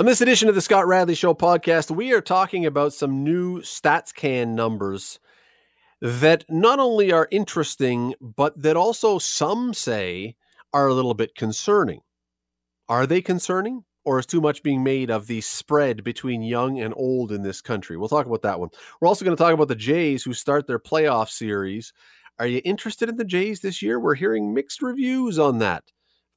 On this edition of the Scott Radley Show podcast, we are talking about some new StatsCan numbers that not only are interesting, but that also some say are a little bit concerning. Are they concerning? Or is too much being made of the spread between young and old in this country? We'll talk about that one. We're also going to talk about the Jays who start their playoff series. Are you interested in the Jays this year? We're hearing mixed reviews on that.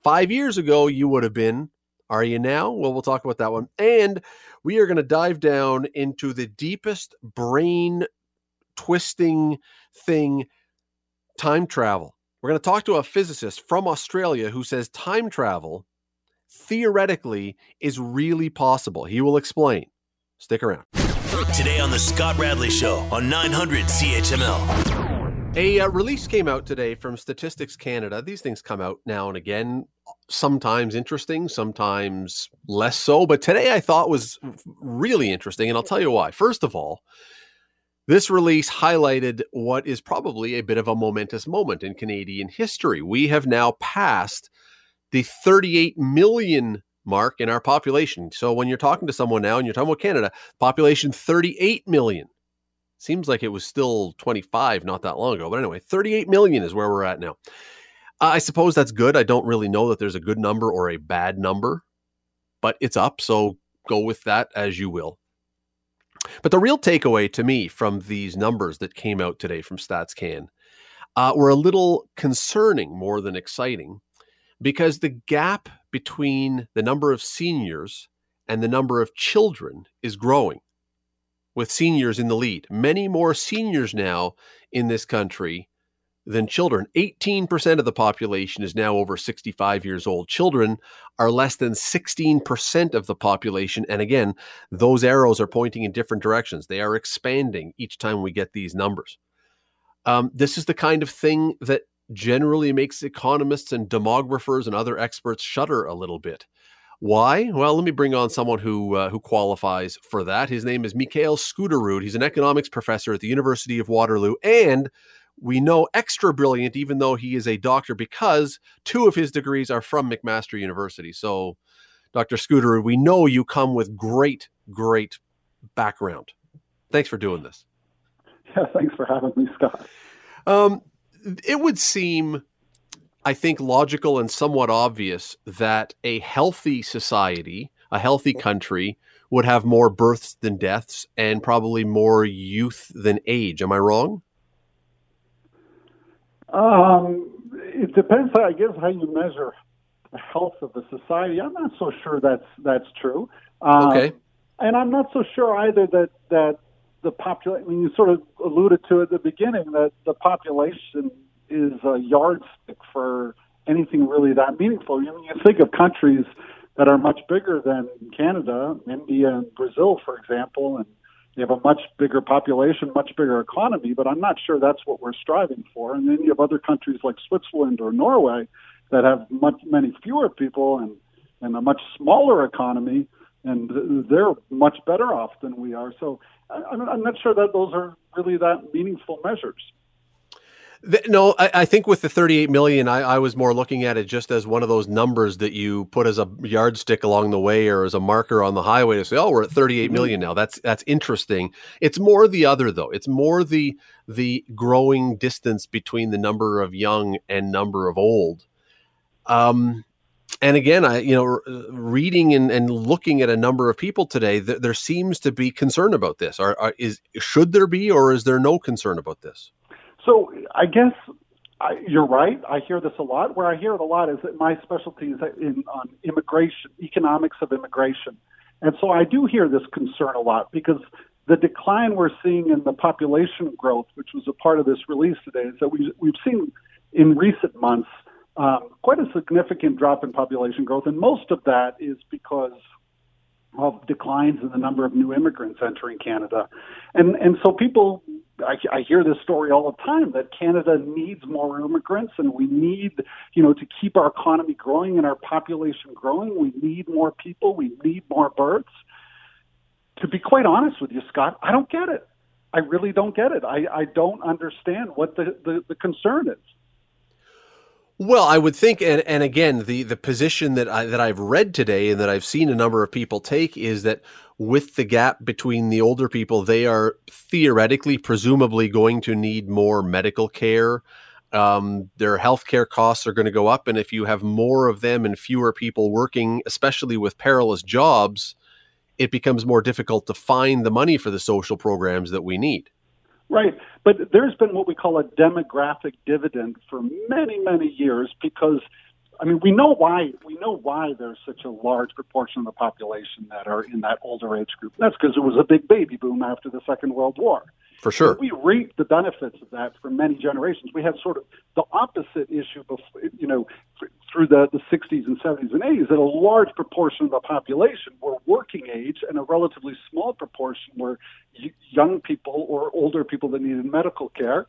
Five years ago, you would have been. Are you now? Well, we'll talk about that one. And we are going to dive down into the deepest brain twisting thing time travel. We're going to talk to a physicist from Australia who says time travel theoretically is really possible. He will explain. Stick around. Today on The Scott Radley Show on 900 CHML. A uh, release came out today from Statistics Canada. These things come out now and again, sometimes interesting, sometimes less so. But today I thought was really interesting, and I'll tell you why. First of all, this release highlighted what is probably a bit of a momentous moment in Canadian history. We have now passed the 38 million mark in our population. So when you're talking to someone now and you're talking about Canada, population 38 million. Seems like it was still 25 not that long ago. But anyway, 38 million is where we're at now. I suppose that's good. I don't really know that there's a good number or a bad number, but it's up. So go with that as you will. But the real takeaway to me from these numbers that came out today from StatsCan uh, were a little concerning more than exciting because the gap between the number of seniors and the number of children is growing, with seniors in the lead. Many more seniors now in this country than children. 18% of the population is now over 65 years old. Children are less than 16% of the population. And again, those arrows are pointing in different directions. They are expanding each time we get these numbers. Um, this is the kind of thing that generally makes economists and demographers and other experts shudder a little bit. Why? Well, let me bring on someone who uh, who qualifies for that. His name is Mikal Skuterud. He's an economics professor at the University of Waterloo, and we know extra brilliant, even though he is a doctor, because two of his degrees are from McMaster University. So, Dr. Skuterud, we know you come with great, great background. Thanks for doing this. Yeah, thanks for having me, Scott. Um, it would seem, I think, logical and somewhat obvious that a healthy society, a healthy country, would have more births than deaths and probably more youth than age. Am I wrong? Um, it depends, I guess, how you measure the health of the society. I'm not so sure that's that's true. Um, okay. And I'm not so sure either that that the population. I mean, you sort of alluded to at the beginning that the population is a yardstick for anything really that meaningful. I mean, you think of countries that are much bigger than Canada, India and Brazil, for example, and they have a much bigger population, much bigger economy, but I'm not sure that's what we're striving for. And then you have other countries like Switzerland or Norway that have much many fewer people and and a much smaller economy, and they're much better off than we are. So I'm not sure that those are really that meaningful measures. No, I, I, think with the 38 million, I, I, was more looking at it just as one of those numbers that you put as a yardstick along the way or as a marker on the highway to say, "Oh, we're at 38 mm-hmm. now." That's that's interesting. It's more the other though. It's more the the growing distance between the number of young and number of old. Um, and again, I you know, reading and, and looking at a number of people today, th- there seems to be concern about this. Are, are is should there be, or is there no concern about this? So I guess I, you're right. I hear this a lot. Where I hear it a lot is that my specialty is in on immigration, economics of immigration, and so I do hear this concern a lot because the decline we're seeing in the population growth, which was a part of this release today, is that we, we've seen in recent months um, quite a significant drop in population growth, and most of that is because of declines in the number of new immigrants entering Canada, and and so people I, I hear this story all the time that Canada needs more immigrants and we need, you know, to keep our economy growing and our population growing. We need more people. We need more births. To be quite honest with you, Scott, I don't get it. I really don't get it. I, I don't understand what the, the, the concern is. Well, I would think, and, and again, the, the position that I that I've read today and that I've seen a number of people take is that with the gap between the older people, they are theoretically, presumably, going to need more medical care. Um, their healthcare costs are going to go up, and if you have more of them and fewer people working, especially with perilous jobs, it becomes more difficult to find the money for the social programs that we need. Right. But there's been what we call a demographic dividend for many, many years because I mean, we know why we know why there's such a large proportion of the population that are in that older age group. That's because it was a big baby boom after the Second World War. For sure. We reap the benefits of that for many generations. We had sort of the opposite issue, before, you know, through the, the 60s and 70s and 80s, that a large proportion of the population were working age and a relatively small proportion were young people or older people that needed medical care.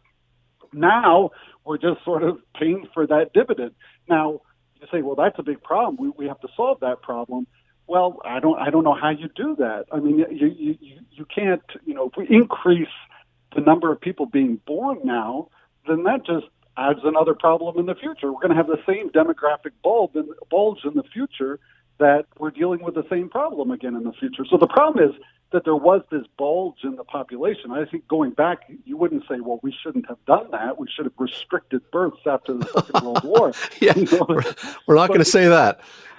Now we're just sort of paying for that dividend. Now, you say, well, that's a big problem. We, we have to solve that problem. Well, I don't, I don't know how you do that. I mean, you, you, you can't, you know, if we increase the number of people being born now, then that just adds another problem in the future. We're going to have the same demographic bulb in, bulge in the future that we're dealing with the same problem again in the future. So the problem is that there was this bulge in the population. I think going back, you wouldn't say, well, we shouldn't have done that. We should have restricted births after the Second World War. yeah, you know? we're, not going to say that.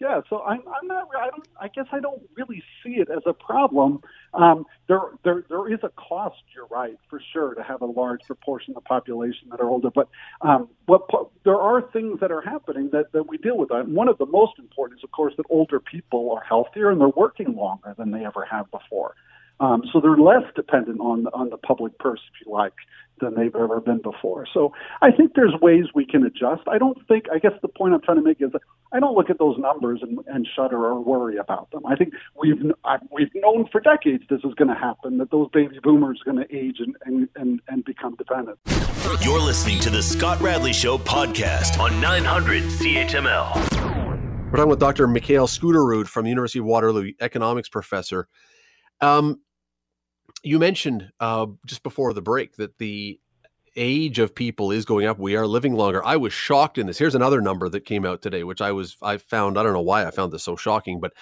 yeah, so I'm, I'm not. I don't. I guess I don't really see it as a problem. Um, there, there, there is a cost. You're right, for sure, to have a large proportion of the population that are older. But um, what there are things that are happening that, that we deal with. And one of the most important is, of course, that older people are healthier and they're working longer than they ever have before. Um, so they're less dependent on on the public purse, if you like, than they've ever been before. So I think there's ways we can adjust. I don't think. I guess the point I'm trying to make is that I don't look at those numbers and, and shudder or worry about them. I think we've we've known for decades this is going to happen. That those baby boomers are going to age and, and and and become dependent. You're listening to the Scott Radley Show podcast on 900 CHML. We're talking with Dr. Mikal Skuterud from the University of Waterloo, economics professor. Um, you mentioned uh, just before the break that the age of people is going up. We are living longer. I was shocked in this. Here's another number that came out today, which I was I found. I don't know why I found this so shocking, but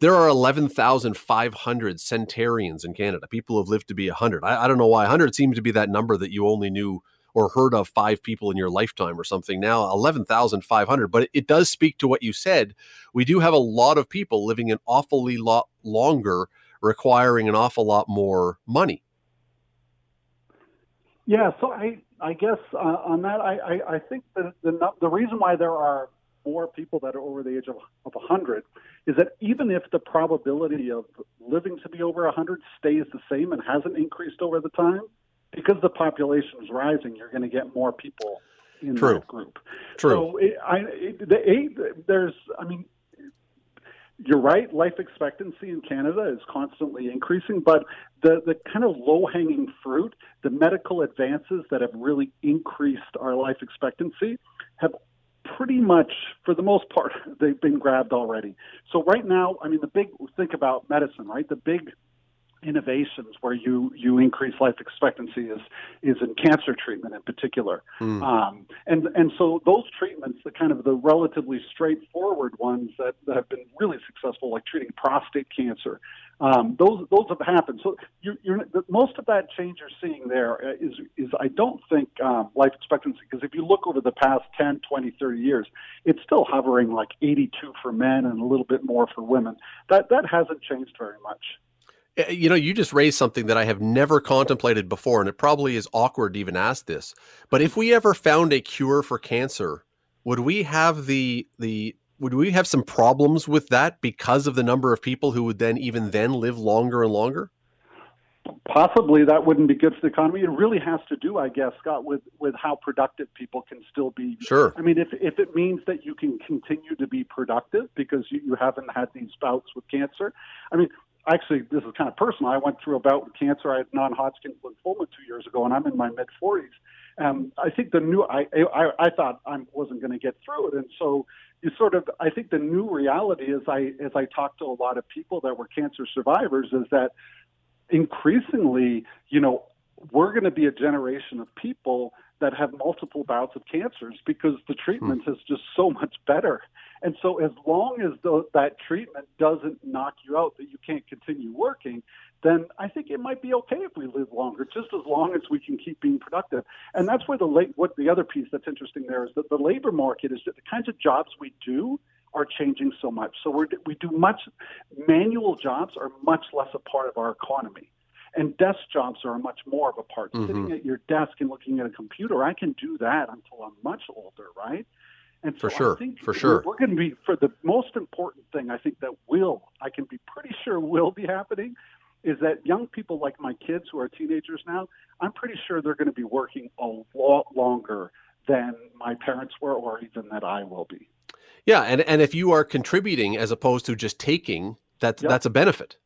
there are 11,500 centenarians in Canada. People have lived to be 100. I, I don't know why 100 seems to be that number that you only knew or heard of five people in your lifetime or something. Now 11,500, but it, it does speak to what you said. We do have a lot of people living an awfully lot longer requiring an awful lot more money. Yeah, so I I guess uh, on that I, I, I think that the the reason why there are more people that are over the age of, of 100 is that even if the probability of living to be over 100 stays the same and hasn't increased over the time, because the population is rising, you're going to get more people in True. that group. True. So it, I, it, the, there's, I mean, you're right. Life expectancy in Canada is constantly increasing, but the, the kind of low hanging fruit, the medical advances that have really increased our life expectancy, have pretty much, for the most part, they've been grabbed already. So right now, I mean, the big think about medicine, right? The big innovations where you you increase life expectancy is is in cancer treatment in particular. Mm. um, and and so those treatments the kind of the relatively straightforward ones that, that have been really successful like treating prostate cancer um, those those have happened. So you, you're most of that change you're seeing there uh, is is I don't think um, life expectancy because if you look over the past 10 20 30 years it's still hovering like 82 for men and a little bit more for women. That that hasn't changed very much Uh, you know, you just raised something that I have never contemplated before, and it probably is awkward to even ask this. But if we ever found a cure for cancer, would we have the the would we have some problems with that because of the number of people who would then even then live longer and longer? Possibly that wouldn't be good for the economy. It really has to do, I guess, Scott, with with how productive people can still be. Sure. I mean, if if it means that you can continue to be productive because you, you haven't had these bouts with cancer, I mean, actually, this is kind of personal. I went through a bout with cancer. I had non-Hodgkin's lymphoma two years ago, and I'm in my mid 40s. Um, I think the new, I, I, I thought I wasn't going to get through it, and so you sort of, I think the new reality is, I, as I talk to a lot of people that were cancer survivors, is that increasingly, you know, we're going to be a generation of people that have multiple bouts of cancers because the treatment is just so much better. And so, as long as the, that treatment doesn't knock you out, that you can't continue working, then I think it might be okay if we live longer, just as long as we can keep being productive. And that's where the late, what the other piece that's interesting there is that the labor market is that the kinds of jobs we do are changing so much. So we're we do much manual jobs are much less a part of our economy. And desk jobs are much more of a part. Mm-hmm. Sitting at your desk and looking at a computer, I can do that until I'm much older, right? And so for sure, for sure, we're going to be for the most important thing. I think that will I can be pretty sure will be happening is that young people like my kids who are teenagers now. I'm pretty sure they're going to be working a lot longer than my parents were, or even that I will be. Yeah, and and if you are contributing as opposed to just taking, that's yep. that's a benefit.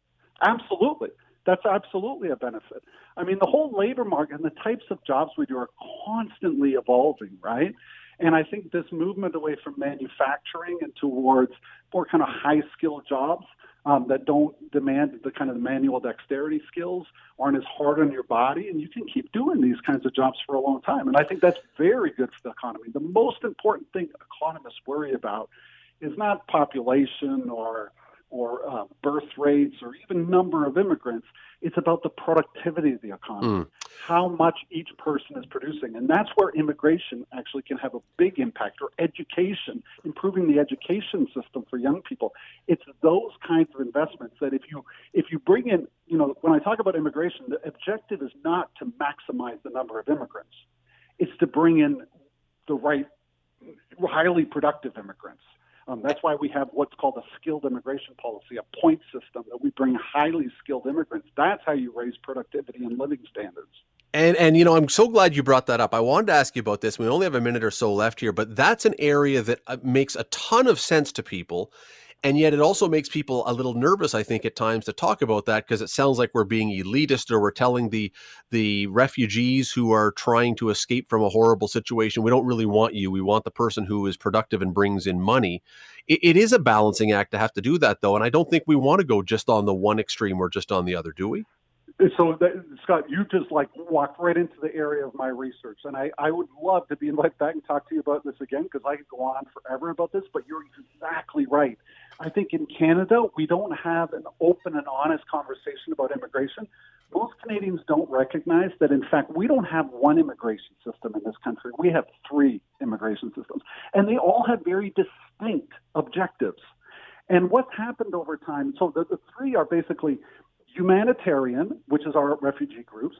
Absolutely. That's absolutely a benefit. I mean, the whole labor market and the types of jobs we do are constantly evolving, right? And I think this movement away from manufacturing and towards more kind of high skill jobs um, that don't demand the kind of manual dexterity skills aren't as hard on your body, and you can keep doing these kinds of jobs for a long time. And I think that's very good for the economy. The most important thing economists worry about is not population or or uh, birth rates or even number of immigrants. It's about the productivity of the economy, mm. how much each person is producing. And that's where immigration actually can have a big impact, or education, improving the education system for young people. It's those kinds of investments that if you if you bring in, you know, when I talk about immigration, the objective is not to maximize the number of immigrants. It's to bring in the right highly productive immigrants um, that's why we have what's called a skilled immigration policy, a point system that we bring highly skilled immigrants. That's how you raise productivity and living standards. And and you know, I'm so glad you brought that up. I wanted to ask you about this. We only have a minute or so left here, but that's an area that uh, makes a ton of sense to people and yet it also makes people a little nervous i think at times to talk about that because it sounds like we're being elitist or we're telling the the refugees who are trying to escape from a horrible situation we don't really want you we want the person who is productive and brings in money it, it is a balancing act to have to do that though and i don't think we want to go just on the one extreme or just on the other do we uh, so that, Scott, you just like walked right into the area of my research, and I, I would love to be invited back and talk to you about this again because I could go on forever about this. But you're exactly right. I think in Canada we don't have an open and honest conversation about immigration. Most Canadians don't recognize that, in fact, we don't have one immigration system in this country. We have three immigration systems, and they all have very distinct objectives. And what's happened over time? So the, the three are basically humanitarian, which is our refugee groups,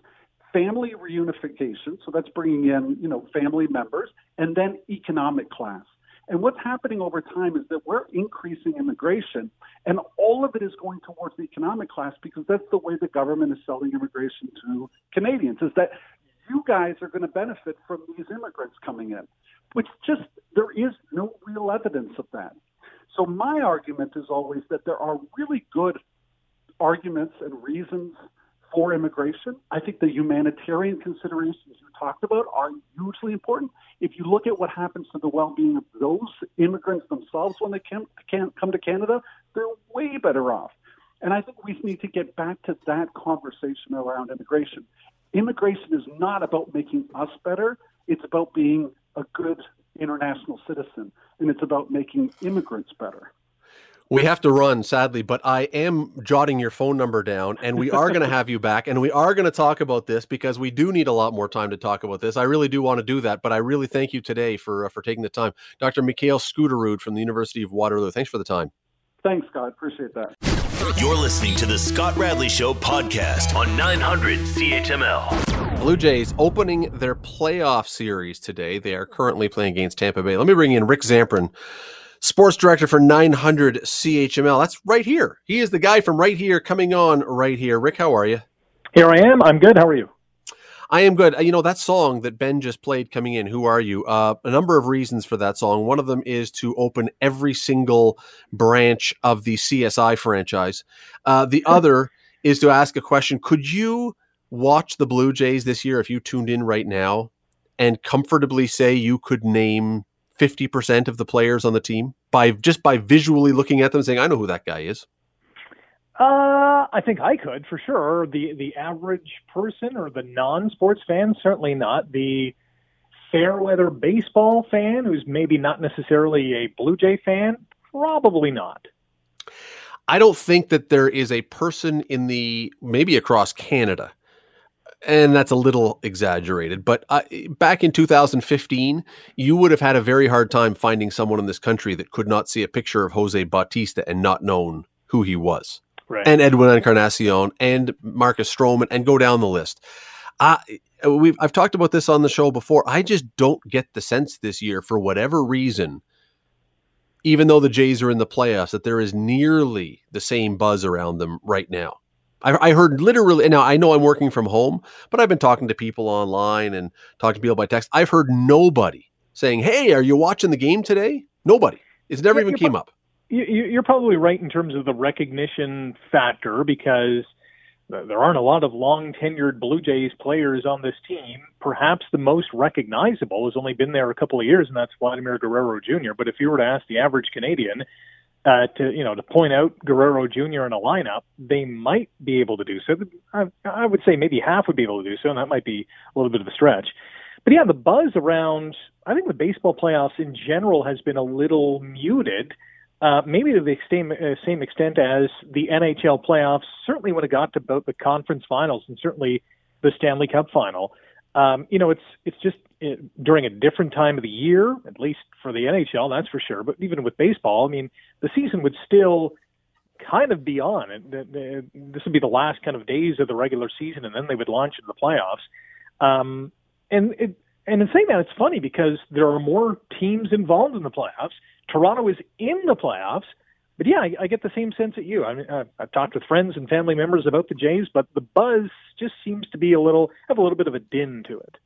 family reunification, so that's bringing in, you know, family members, and then economic class. And what's happening over time is that we're increasing immigration, and all of it is going towards the economic class because that's the way the government is selling immigration to Canadians, is that you guys are going to benefit from these immigrants coming in, which just, there is no real evidence of that. So my argument is always that there are really good arguments and reasons for immigration. I think the humanitarian considerations you talked about are hugely important. If you look at what happens to the well-being of those immigrants themselves when they can, can come to Canada, they're way better off. And I think we need to get back to that conversation around immigration. Immigration is not about making us better; it's about being a good international citizen, and it's about making immigrants better. We have to run, sadly, but I am jotting your phone number down, and we are going to have you back, and we are going to talk about this because we do need a lot more time to talk about this. I really do want to do that, but I really thank you today for uh, for taking the time, Dr. Mikal Skuterud from the University of Waterloo. Thanks for the time. Thanks, Scott. Appreciate that. You're listening to the Scott Radley Show podcast on 900 CHML. Blue Jays opening their playoff series today. They are currently playing against Tampa Bay. Let me bring in Rick Zamperin sports director for 900 CHML. That's right here. He is the guy from right here coming on right here. Rick, how are you? Here I am. I'm good. How are you? I am good. You know, that song that Ben just played coming in, Who Are You? Uh, a number of reasons for that song. One of them is to open every single branch of the CSI franchise. Uh, the other is to ask a question Could you watch the Blue Jays this year if you tuned in right now and comfortably say you could name 50% of the players on the team by just by visually looking at them saying, I know who that guy is? Uh, I think I could for sure. The the average person or the non-sports fan certainly not. The fair weather baseball fan who's maybe not necessarily a Blue Jay fan? Probably not. I don't think that there is a person in the maybe across Canada, and that's a little exaggerated, but uh, back in 2015, you would have had a very hard time finding someone in this country that could not see a picture of Jose Bautista and not known who he was. Right. And Edwin Encarnacion and Marcus Stroman and go down the list. Uh, we've I've talked about this on the show before. I just don't get the sense this year for whatever reason even though the Jays are in the playoffs, that there is nearly the same buzz around them right now. I, I, heard literally, now I know I'm working from home, but I've been talking to people online and talking to people by text. I've heard nobody saying, Hey, are you watching the game today? Nobody. It's never yeah, even came pro- up. You're probably right in terms of the recognition factor because there aren't a lot of long tenured Blue Jays players on this team. Perhaps the most recognizable has only been there a couple of years, and that's Vladimir Guerrero Jr. But if you were to ask the average Canadian uh, to you know to point out Guerrero Jr. in a lineup, they might be able to do so. I, I would say maybe half would be able to do so, and that might be a little bit of a stretch. But yeah, the buzz around I think the baseball playoffs in general has been a little muted uh, maybe to the same uh, same extent as the NHL playoffs. Certainly, when it got to both the conference finals and certainly the Stanley Cup final, um, you know, it's it's just it, uh, during a different time of the year, at least for the NHL, that's for sure. But even with baseball, I mean, the season would still kind of be on. This would be the last kind of days of the regular season, and then they would launch into the playoffs. Um, and it, and in saying that, it's funny because there are more teams involved in the playoffs. Toronto is in the playoffs, but yeah, I, I get the same sense at you. I mean, I've, I've talked with friends and family members about the Jays, but the buzz just seems to be a little have a little bit of a din to it.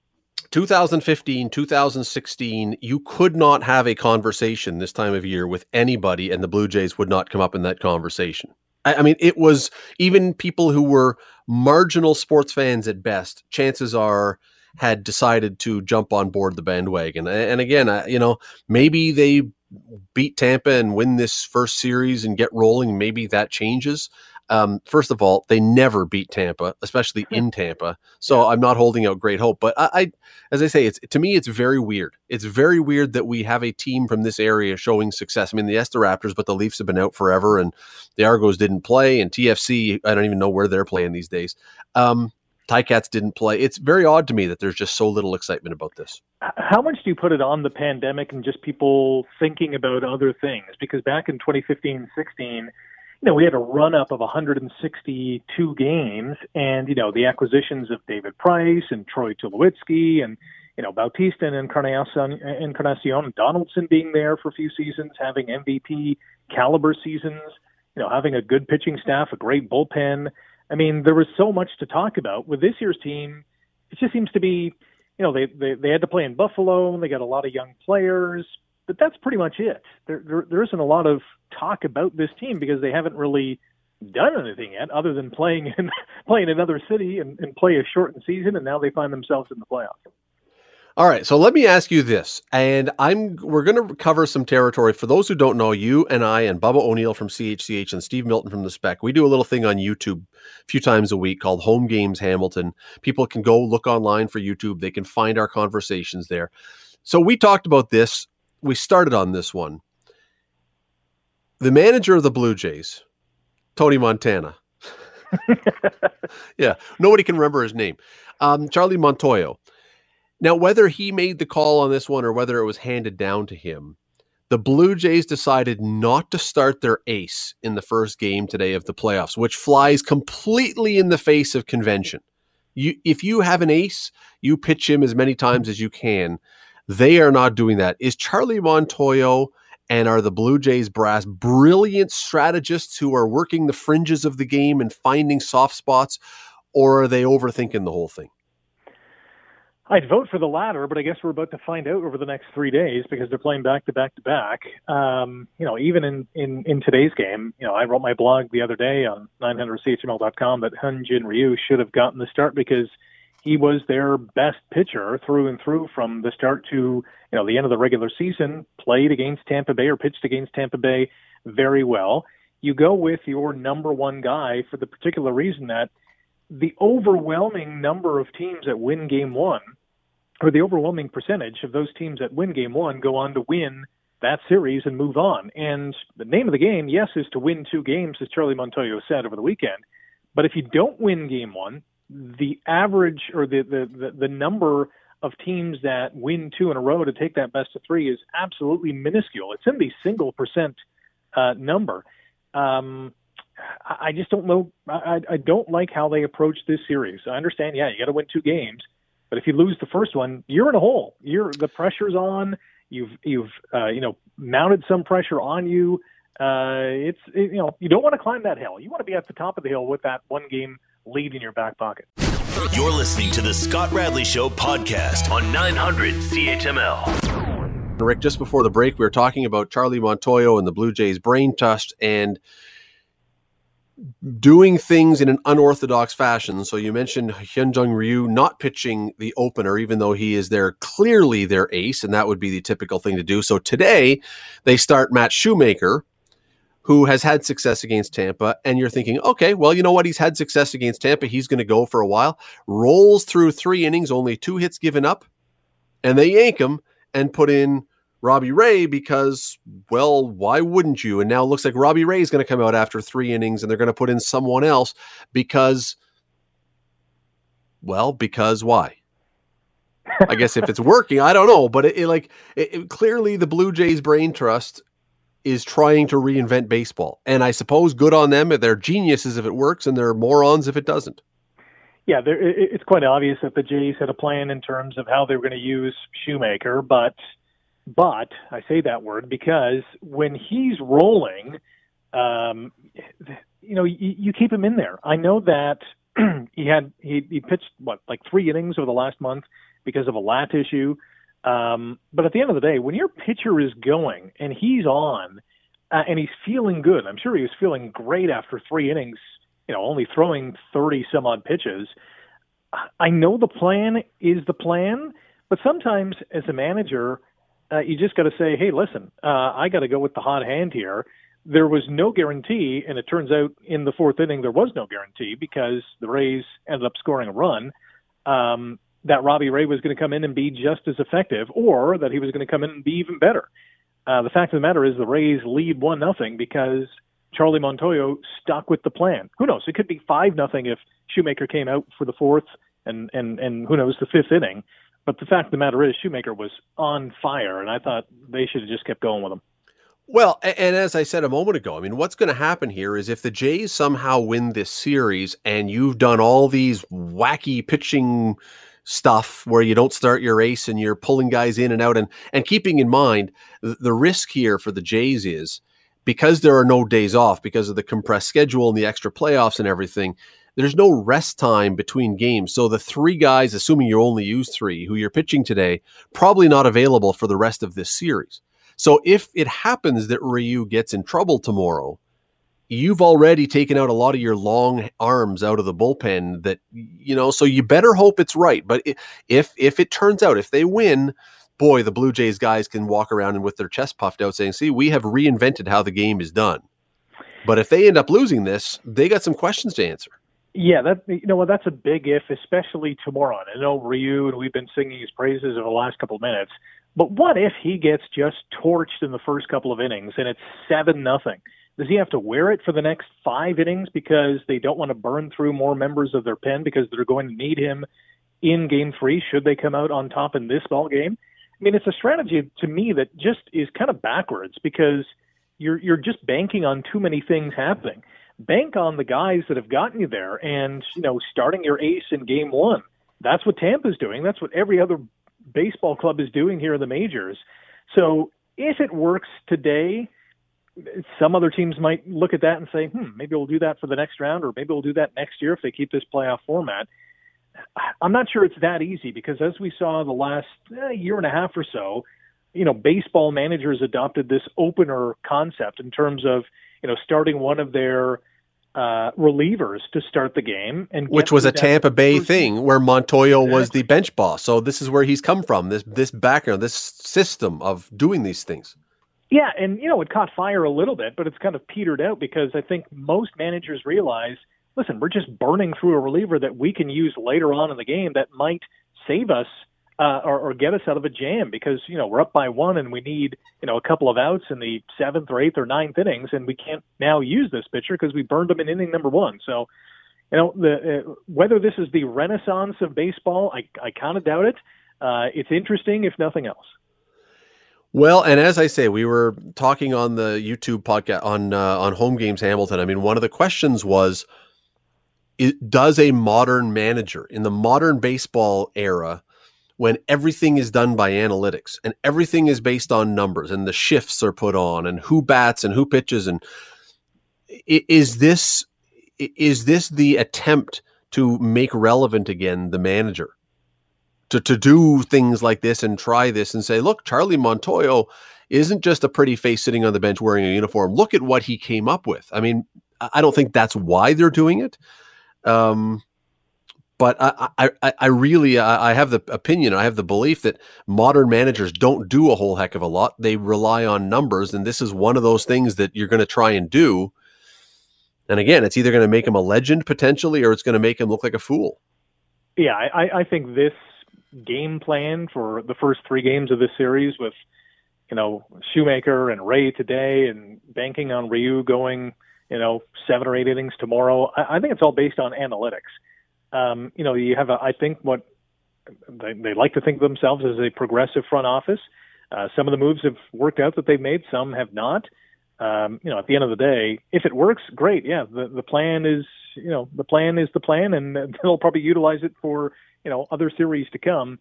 2015, 2016, you could not have a conversation this time of year with anybody, and the Blue Jays would not come up in that conversation. I, I mean, it was even people who were marginal sports fans at best. Chances are had decided to jump on board the bandwagon. And again, I, you know, maybe they beat Tampa and win this first series and get rolling. Maybe that changes. Um, first of all, they never beat Tampa, especially in Tampa. So I'm not holding out great hope. But I, I, as I say, it's to me, it's very weird. It's very weird that we have a team from this area showing success. I mean, the Esther Raptors, but the Leafs have been out forever, and the Argos didn't play, and TFC, I don't even know where they're playing these days. Um, Ticats didn't play. It's very odd to me that there's just so little excitement about this. How much do you put it on the pandemic and just people thinking about other things? Because back in 2015 16, you know, we had a run up of 162 games, and you know the acquisitions of David Price and Troy Tulowitzki and you know Bautista and Encarnacion, Encarnacion Donaldson being there for a few seasons, having MVP caliber seasons, you know, having a good pitching staff, a great bullpen. I mean, there was so much to talk about with this year's team. It just seems to be, you know, they they, they had to play in Buffalo. They got a lot of young players, but that's pretty much it. There, there there isn't a lot of talk about this team because they haven't really done anything yet, other than playing in playing another city and, and play a shortened season, and now they find themselves in the playoffs. All right, so let me ask you this, and I'm we're going to cover some territory for those who don't know. You and I and Bubba O'Neill from CHCH and Steve Milton from the Spec. We do a little thing on YouTube a few times a week called Home Games Hamilton. People can go look online for YouTube. They can find our conversations there. So we talked about this. We started on this one. The manager of the Blue Jays, Tony Montana. yeah, nobody can remember his name. Um, Charlie Montoyo now, whether he made the call on this one or whether it was handed down to him, the Blue Jays decided not to start their ace in the first game today of the playoffs, which flies completely in the face of convention. You, if you have an ace, you pitch him as many times as you can. They are not doing that. Is Charlie Montoyo and are the Blue Jays brass brilliant strategists who are working the fringes of the game and finding soft spots, or are they overthinking the whole thing? I'd vote for the latter, but I guess we're about to find out over the next three days because they're playing back to back to back. Um, you know, even in, in, in today's game, you know, I wrote my blog the other day on 900CHML.com that Hyun Jin Ryu should have gotten the start because he was their best pitcher through and through from the start to, you know, the end of the regular season, played against Tampa Bay or pitched against Tampa Bay very well. You go with your number one guy for the particular reason that the overwhelming number of teams that win game one or the overwhelming percentage of those teams that win game one go on to win that series and move on. And the name of the game, yes, is to win two games, as Charlie Montoyo said over the weekend. But if you don't win game one, the average or the, the, the, the number of teams that win two in a row to take that best of three is absolutely minuscule. It's in the single percent uh, number. Um, I just don't know. I, I don't like how they approach this series. I understand, yeah, you got to win two games, but if you lose the first one, you're in a hole. You're the pressure's on. You've you've uh, you know mounted some pressure on you. Uh, it's it, you know you don't want to climb that hill. You want to be at the top of the hill with that one game lead in your back pocket. You're listening to the Scott Radley Show podcast on 900 CHML. Rick, just before the break, we were talking about Charlie Montoyo and the Blue Jays brain trust and doing things in an unorthodox fashion. So you mentioned Hyun Jin Ryu not pitching the opener, even though he is there clearly their ace, and that would be the typical thing to do. So today they start Matt Shoemaker, who has had success against Tampa, and you're thinking, okay, well, you know what? He's had success against Tampa. He's going to go for a while. Rolls through three innings, only two hits given up, and they yank him and put in Robbie Ray because, well, why wouldn't you? And now it looks like Robbie Ray is going to come out after three innings and they're going to put in someone else because, well, because why? I guess if it's working, I don't know, but it, it like it, it, clearly the Blue Jays brain trust is trying to reinvent baseball, and I suppose good on them. if They're geniuses if it works, and they're morons if it doesn't. Yeah, it's quite obvious that the Jays had a plan in terms of how they were going to use Shoemaker, but but I say that word because when he's rolling, um, you know, you, you keep him in there. I know that he had he, he pitched what like three innings over the last month because of a lat issue. Um, but at the end of the day, when your pitcher is going and he's on uh, and he's feeling good, I'm sure he was feeling great after three innings. You know, only throwing thirty some odd pitches. I know the plan is the plan, but sometimes as a manager, uh, you just got to say, hey, listen, uh, I got to go with the hot hand here. There was no guarantee, and it turns out in the fourth inning there was no guarantee because the Rays ended up scoring a run. Um, that Robbie Ray was going to come in and be just as effective, or that he was going to come in and be even better. Uh, the fact of the matter is the Rays lead one nothing because Charlie Montoyo stuck with the plan. Who knows? It could be five nothing if Shoemaker came out for the fourth, and and and who knows the fifth inning. But the fact of the matter is, Shoemaker was on fire, and I thought they should have just kept going with him. Well, and as I said a moment ago, I mean, what's going to happen here is if the Jays somehow win this series and you've done all these wacky pitching stuff where you don't start your ace and you're pulling guys in and out and and keeping in mind the risk here for the Jays is because there are no days off because of the compressed schedule and the extra playoffs and everything there's no rest time between games. So the three guys, assuming you only use three, who you're pitching today, probably not available for the rest of this series. So if it happens that Ryu gets in trouble tomorrow, you've already taken out a lot of your long arms out of the bullpen that you know so you better hope it's right but if if it turns out if they win boy the blue jays guys can walk around and with their chest puffed out saying see we have reinvented how the game is done but if they end up losing this they got some questions to answer yeah, that you know what that's a big if, especially tomorrow. I know Ryu and we've been singing his praises over the last couple of minutes, but what if he gets just torched in the first couple of innings and it's seven nothing? Does he have to wear it for the next five innings because they don't want to burn through more members of their pen because they're going to need him in game three should they come out on top in this ball game? I mean, it's a strategy to me that just is kind of backwards because you're you're just banking on too many things happening bank on the guys that have gotten you there and, you know, starting your ace in game one. That's what Tampa's doing. That's what every other baseball club is doing here in the majors. So if it works today, some other teams might look at that and say, hmm, maybe we'll do that for the next round, or maybe we'll do that next year if they keep this playoff format. I'm not sure it's that easy because as we saw the last eh, year and a half or so, you know, baseball managers adopted this opener concept in terms of, you know, starting one of their uh, relievers to start the game, and which was a Tampa Bay thing where Montoyo exactly. was the bench boss. So this is where he's come from. This this background, this system of doing these things. Yeah, and you know it caught fire a little bit, but it's kind of petered out because I think most managers realize, listen, we're just burning through a reliever that we can use later on in the game that might save us uh, or, or get us out of a jam because you know we're up by one and we need you know a couple of outs in the seventh or eighth or ninth innings, and we can't now use this pitcher because we burned him in inning number one. So, you know, the uh, whether this is the renaissance of baseball, I I kind of doubt it. Uh, it's interesting, if nothing else. Well, and as I say, we were talking on the YouTube podcast on uh, on Home Games Hamilton. I mean, one of the questions was, it, does a modern manager in the modern baseball era, when everything is done by analytics and everything is based on numbers and the shifts are put on and who bats and who pitches and is this is this the attempt to make relevant again the manager? to to do things like this and try this and say, look, Charlie Montoyo isn't just a pretty face sitting on the bench wearing a uniform. Look at what he came up with. I mean, I don't think that's why they're doing it. Um, but I, I, I really, I have the opinion, I have the belief that modern managers don't do a whole heck of a lot. They rely on numbers, and this is one of those things that you're going to try and do. And again, it's either going to make him a legend potentially, or it's going to make him look like a fool. Yeah, I, I think this game plan for the first three games of this series with, you know, Shoemaker and Ray today and banking on Ryu going, you know, seven or eight innings tomorrow. I, I think it's all based on analytics. Um, you know, you have, a, I think, what they, they like to think of themselves as a progressive front office. Uh, some of the moves have worked out that they've made, some have not. Um, you know, at the end of the day, if it works, great. Yeah, the the plan is, you know, the plan is the plan, and they'll probably utilize it for you know other series to come.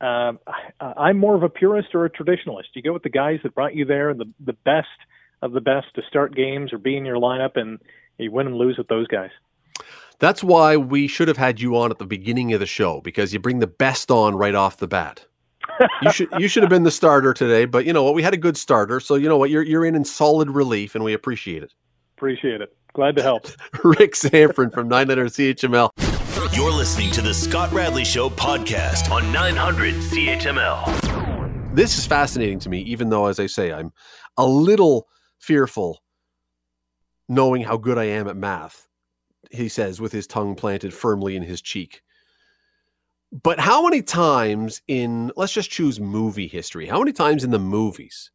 Um, I, am more of a purist or a traditionalist. You go with the guys that brought you there, the the best of the best to start games or be in your lineup, and you win and lose with those guys. That's why we should have had you on at the beginning of the show because you bring the best on right off the bat. you should you should have been the starter today, but you know what? We had a good starter, so you know what? You're you're in in solid relief, and we appreciate it. Appreciate it. Glad to help. Rick Zamperin from 900 CHML. You're listening to the Scott Radley Show podcast on 900 CHML. This is fascinating to me, even though, as I say, I'm a little fearful knowing how good I am at math, he says, with his tongue planted firmly in his cheek. But how many times in, let's just choose movie history, how many times in the movies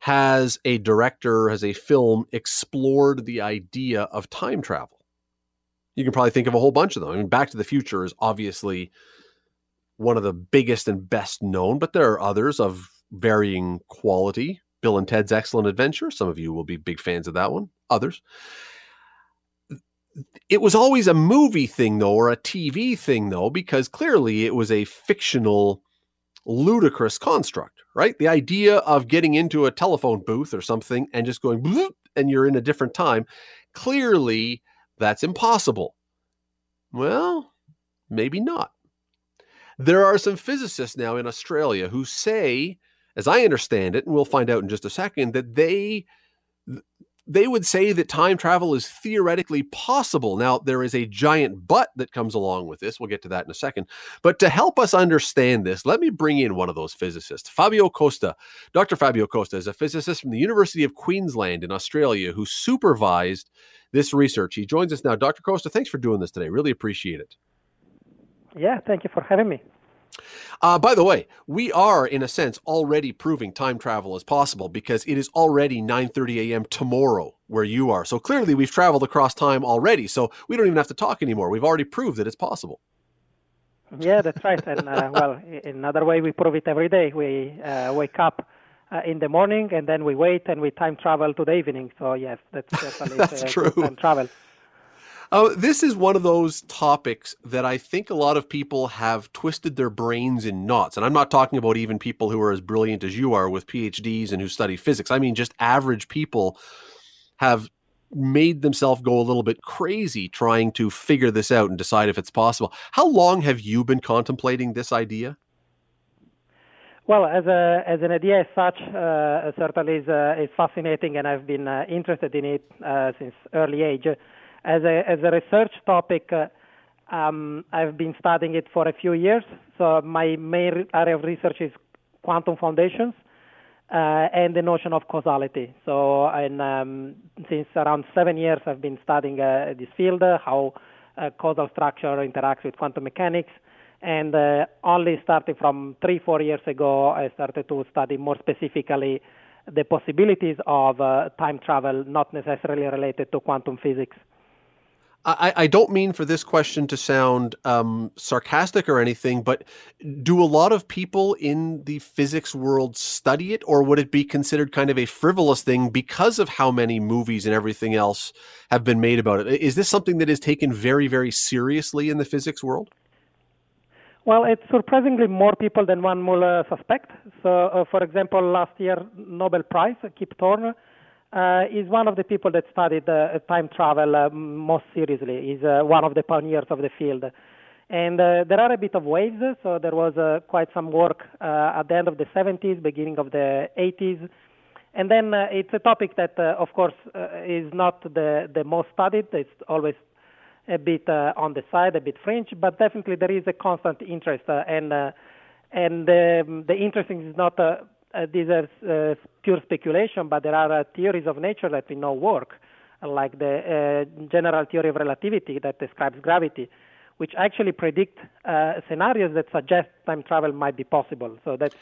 has a director, has a film explored the idea of time travel? you can probably think of a whole bunch of them. I mean, Back to the Future is obviously one of the biggest and best known, but there are others of varying quality. Bill and Ted's Excellent Adventure. Some of you will be big fans of that one. Others. It was always a movie thing, though, or a TV thing, though, because clearly it was a fictional, ludicrous construct, right? The idea of getting into a telephone booth or something and just going, and you're in a different time. Clearly, that's impossible. Well, maybe not. There are some physicists now in Australia who say, as I understand it, and we'll find out in just a second, that they they would say that time travel is theoretically possible. Now, there is a giant but that comes along with this. We'll get to that in a second. But to help us understand this, let me bring in one of those physicists, Fabio Costa. Dr. Fabio Costa is a physicist from the University of Queensland in Australia who supervised this research. He joins us now. Dr. Costa, thanks for doing this today. Really appreciate it. Yeah, thank you for having me. Uh, by the way, we are, in a sense, already proving time travel is possible because it is already 9:30 a.m. tomorrow where you are. So clearly, we've traveled across time already. So we don't even have to talk anymore. We've already proved that it's possible. Yeah, that's right. And uh, well, in another way, we prove it every day. We uh, wake up uh, in the morning and then we wait and we time travel to the evening. So yes, that's definitely that's uh, true. time travel. Uh, this is one of those topics that I think a lot of people have twisted their brains in knots. And I'm not talking about even people who are as brilliant as you are with PhDs and who study physics. I mean, just average people have made themselves go a little bit crazy trying to figure this out and decide if it's possible. How long have you been contemplating this idea? Well, as a as an idea as such, uh, certainly is uh, is fascinating, and I've been uh, interested in it uh, since early age. As a as a research topic, uh, um, I've been studying it for a few years. So my main area of research is quantum foundations uh, and the notion of causality. So, and um, since around seven years, I've been studying this field, how causal structure interacts with quantum mechanics And uh, only starting from three, four years ago, I started to study more specifically the possibilities of uh, time travel, not necessarily related to quantum physics. I, I, don't mean for this question to sound um, sarcastic or anything, but do a lot of people in the physics world study it, or would it be considered kind of a frivolous thing because of how many movies and everything else have been made about it? Is this something that is taken very, very seriously in the physics world? Well, it's surprisingly more people than one will uh, suspect. So, uh, for example, last year Nobel Prize, Kip Thorne uh, is one of the people that studied uh, time travel uh, most seriously. He's uh, one of the pioneers of the field. And uh, there are a bit of waves, so there was uh, quite some work at the end of the 70s, beginning of the 80s. And then it's a topic that, of course, is not the, the most studied. It's always a bit on the side, a bit fringe, but definitely there is a constant interest. and and um, the interest is not uh, these are uh, pure speculation, but there are uh, theories of nature that we know work, like the uh, general theory of relativity that describes gravity, which actually predict uh, scenarios that suggest time travel might be possible. So that's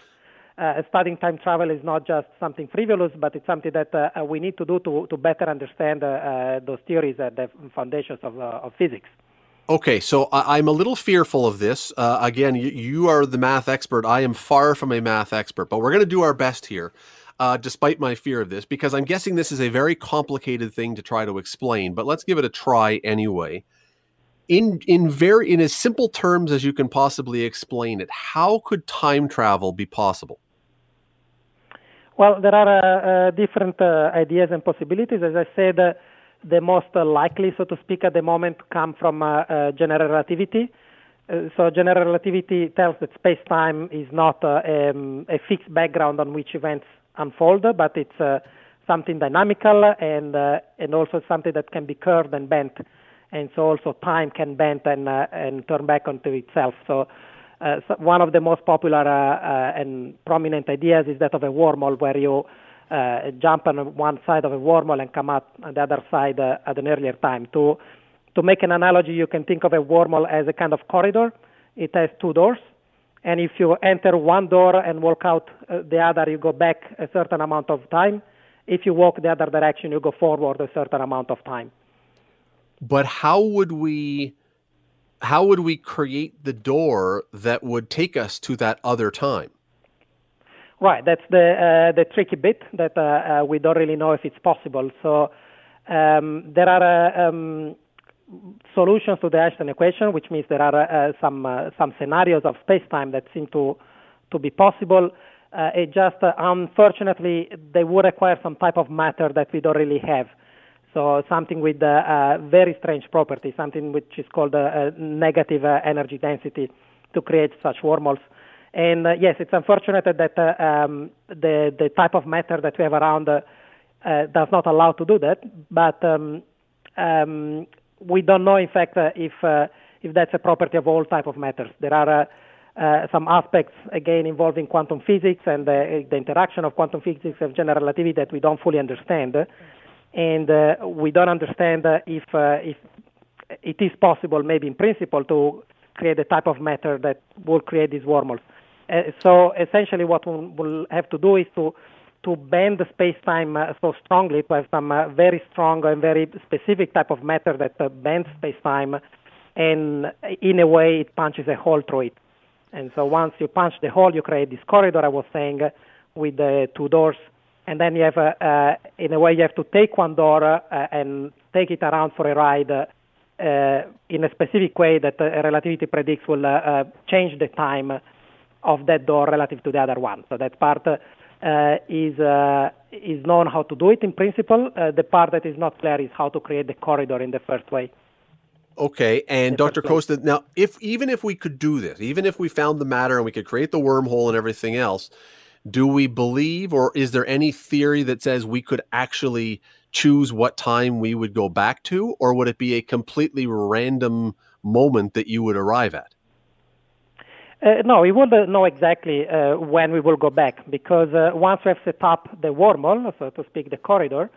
uh, studying time travel is not just something frivolous, but it's something that we need to do to, to better understand those theories at the foundations of, of physics. Okay, so I, am a little fearful of this. Uh, again, you, are the math expert. I am far from a math expert, but we're going to do our best here, uh, despite my fear of this, because I'm guessing this is a very complicated thing to try to explain. But let's give it a try anyway. In in very in as simple terms as you can possibly explain it, how could time travel be possible? Well, there are uh, uh different uh, ideas and possibilities. As I said uh, the most likely, so to speak, at the moment come from uh, uh, general relativity. Uh, so general relativity tells that space-time is not um, a fixed background on which events unfold, but it's something dynamical and and also something that can be curved and bent, and so also time can bend and and turn back onto itself. So. Uh, so one of the most popular uh, uh, and prominent ideas is that of a wormhole, where you uh, jump on one side of a wormhole and come out on the other side uh, at an earlier time. To to make an analogy, you can think of a wormhole as a kind of corridor. It has two doors, and if you enter one door and walk out uh, the other, you go back a certain amount of time. If you walk the other direction, you go forward a certain amount of time. But how would we how would we create the door that would take us to that other time? Right, that's the uh, the tricky bit that uh, uh, we don't really know if it's possible. So um, there are uh, um, solutions to the Einstein equation, which means there are uh, some uh, some scenarios of space-time that seem to to be possible. it just unfortunately they would require some type of matter that we don't really have. So something with a very strange property, something which is called negative energy density, to create such wormholes. And uh, yes, it's unfortunate that uh, um, the the type of matter that we have around uh, uh does not allow to do that. But um, um, we don't know, in fact, uh, if uh, if that's a property of all type of matters. There are some aspects again involving quantum physics and the interaction of quantum physics and general relativity that we don't fully understand, and we don't understand if if it is possible, maybe in principle, to create a type of matter that will create these wormholes. Uh, so essentially, what we will have to do is to to bend the space-time uh, so strongly to have some uh, very strong and very specific type of matter that uh, bends space-time, and in a way it punches a hole through it. And so once you punch the hole, you create this corridor I was saying uh, with the two doors, and then you have, uh, in a way, you have to take one door and take it around for a ride. in a specific way that relativity predicts will change the time of that door relative to the other one. So that part uh, is uh, is known how to do it in principle. Uh, the part that is not clear is how to create the corridor in the first way. Okay, and Dr. Costa, now if even if we could do this, even if we found the matter and we could create the wormhole and everything else, do we believe or is there any theory that says we could actually choose what time we would go back to or would it be a completely random moment that you would arrive at? Uh, no, we will uh, know exactly uh, when we will go back because uh, once we have set up the wormhole, so to speak, the corridor,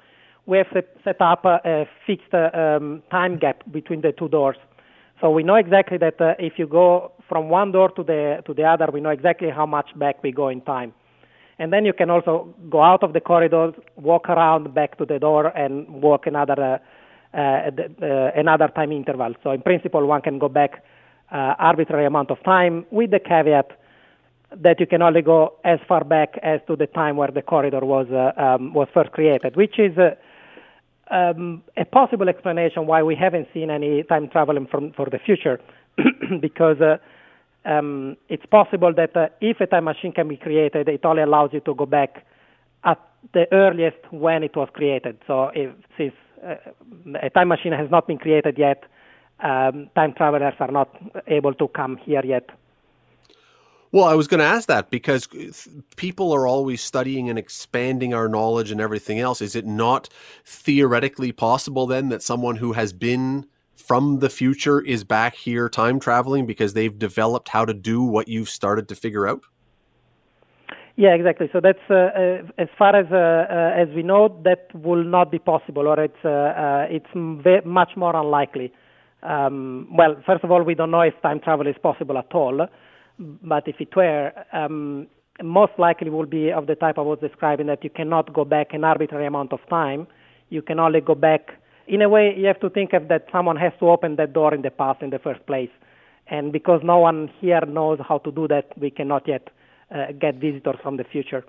we have set, up a, a fixed uh, um, time gap between the two doors. So we know exactly that uh, if you go from one door to the to the other, we know exactly how much back we go in time. And then you can also go out of the corridor, walk around back to the door, and walk another uh, uh, another time interval. So in principle, one can go back uh, arbitrary amount of time, with the caveat that you can only go as far back as to the time where the corridor was uh, um, was first created, which is uh, um, a possible explanation why we haven't seen any time traveling from for the future, because uh, um, it's possible that uh, if a time machine can be created, it only allows you to go back at the earliest when it was created. So if, since uh, a time machine has not been created yet, um, time travelers are not able to come here yet. Well, I was going to ask that because people are always studying and expanding our knowledge and everything else. Is it not theoretically possible then that someone who has been from the future is back here time traveling because they've developed how to do what you've started to figure out? Yeah, exactly. So that's uh, uh, as far as uh, uh as we know, that will not be possible, or it's uh, uh, it's much more unlikely. Um, well, first of all, we don't know if time travel is possible at all, but if it were, um, most likely will be of the type I was describing that you cannot go back an arbitrary amount of time. You can only go back in a way, you have to think of that someone has to open that door in the past in the first place. And because no one here knows how to do that, we cannot yet uh, get visitors from the future.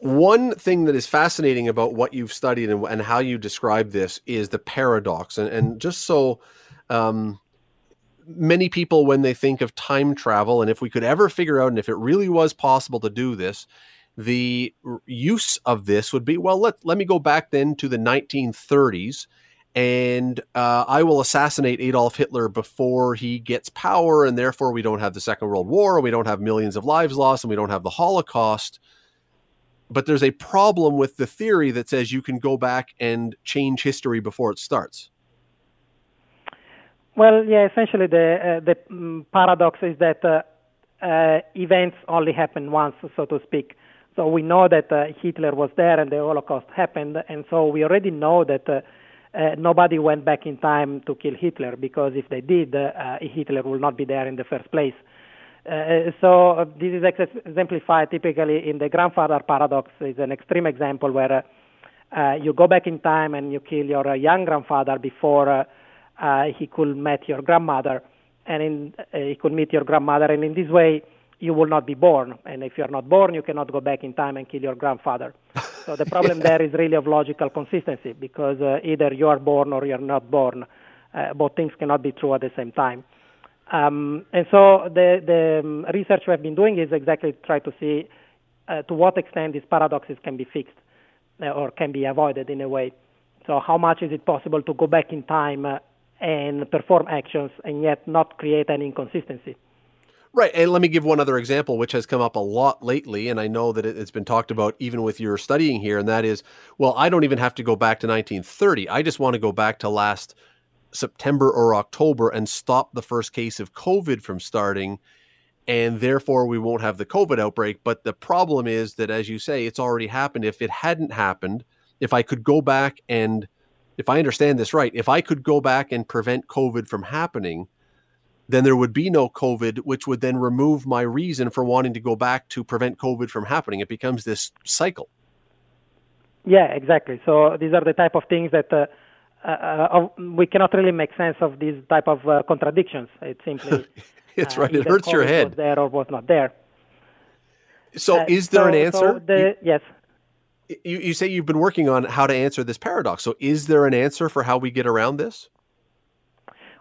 One thing that is fascinating about what you've studied and, and how you describe this is the paradox. And, and just so um, many people, when they think of time travel, and if we could ever figure out, and if it really was possible to do this, the use of this would be well let, let me go back then to the 1930s and uh, I will assassinate Adolf Hitler before he gets power, and therefore we don't have the Second World War, we don't have millions of lives lost, and we don't have the Holocaust. But there's a problem with the theory that says you can go back and change history before it starts. Well, yeah, essentially the uh, the um, paradox is that uh, uh, events only happen once, so to speak. So we know that uh, Hitler was there and the Holocaust happened, and so we already know that uh, uh, nobody went back in time to kill Hitler because if they did, Hitler would not be there in the first place. Uh, so uh, this is exemplified typically in the grandfather paradox. It's an extreme example where you go back in time and you kill your young grandfather before he could meet your grandmother, and in, he could meet your grandmother, and in this way you will not be born. And if you're not born, you cannot go back in time and kill your grandfather. so the problem there is really of logical consistency because uh, either you are born or you're not born. Uh, both things cannot be true at the same time. Um, and so the, the um, research we have been doing is exactly try to see uh, to what extent these paradoxes can be fixed uh, or can be avoided in a way. So how much is it possible to go back in time uh, and perform actions and yet not create any inconsistency? Right. And let me give one other example, which has come up a lot lately. And I know that it's been talked about even with your studying here. And that is, well, I don't even have to go back to 1930. I just want to go back to last September or October and stop the first case of COVID from starting. And therefore, we won't have the COVID outbreak. But the problem is that, as you say, it's already happened. If it hadn't happened, if I could go back and, if I understand this right, if I could go back and prevent COVID from happening, then there would be no COVID, which would then remove my reason for wanting to go back to prevent COVID from happening. It becomes this cycle. Yeah, exactly. So these are the type of things that uh, uh, uh we cannot really make sense of these type of uh, contradictions. It simply it's uh, right. It hurts your head. Was there or was not there. So, uh, is there so, an answer? So the, you, yes. You, you say you've been working on how to answer this paradox. So, is there an answer for how we get around this?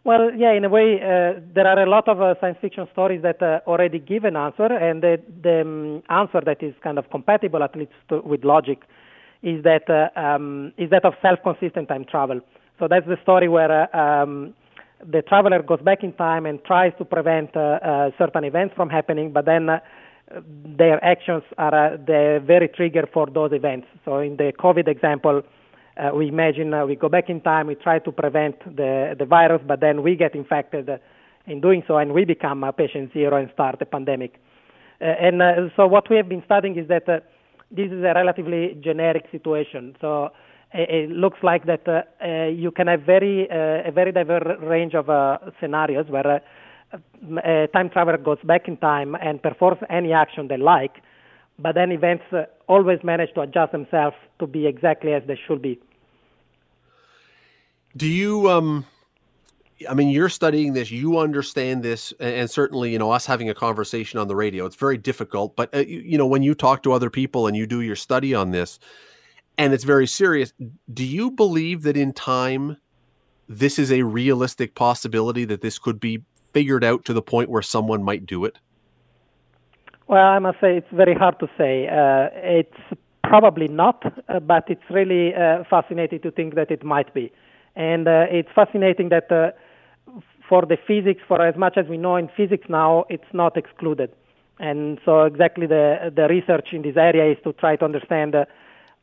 Well, yeah, in a way, uh, there are a lot of uh, science fiction stories that uh, already give an answer, and the, the um, answer that is kind of compatible, at least to, with logic, is that uh, um, is that of self-consistent time travel. So that's the story where uh, um, the traveler goes back in time and tries to prevent uh, certain events from happening, but then their actions are the very trigger for those events. So in the COVID example uh, we imagine uh, we go back in time, we try to prevent the, the virus, but then we get infected in doing so, and we become patient zero and start a pandemic. And so what we have been studying is that this is a relatively generic situation. So it, it looks like that uh, you can have very a very diverse range of scenarios where a time traveler goes back in time and performs any action they like, but then events uh, always manage to adjust themselves to be exactly as they should be. Do you um I mean, you're studying this, you understand this, and certainly, you know, us having a conversation on the radio, it's very difficult. But, uh, you, you, know, when you talk to other people and you do your study on this, and it's very serious, do you believe that in time, this is a realistic possibility that this could be figured out to the point where someone might do it? Well, I must say it's very hard to say. Uh, it's probably not, uh, but it's really uh, fascinating to think that it might be. And uh, it's fascinating that uh, for the physics, for as much as we know in physics now, it's not excluded. And so exactly the the research in this area is to try to understand uh,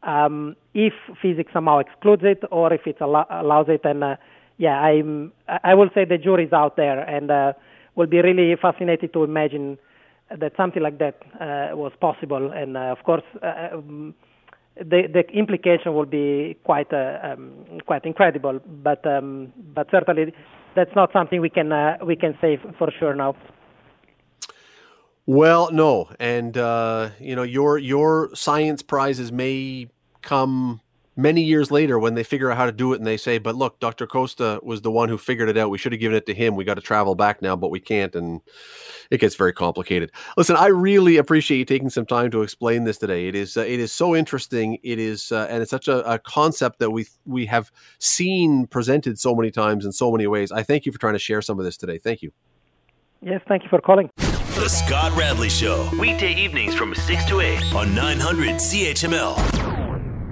um, if physics somehow excludes it or if it allo- allows it. And uh, yeah, I'm I will say the jury's out there, and uh, will be really fascinated to imagine that something like that uh, was possible. And uh, of course. Uh, um, the the implication will be quite uh, um, quite incredible, but um, but certainly that's not something we can uh, we can say for sure now. Well, no, and uh, you know your your science prizes may come many years later when they figure out how to do it and they say, but look, Dr. Costa was the one who figured it out. We should have given it to him. We got to travel back now, but we can't. And it gets very complicated. Listen, I really appreciate you taking some time to explain this today. It is, uh, it is so interesting. It is, uh, and it's such a, a, concept that we, we have seen presented so many times in so many ways. I thank you for trying to share some of this today. Thank you. Yes, thank you for calling. The Scott Radley Show, weekday evenings from 6 to 8 on 900 CHML.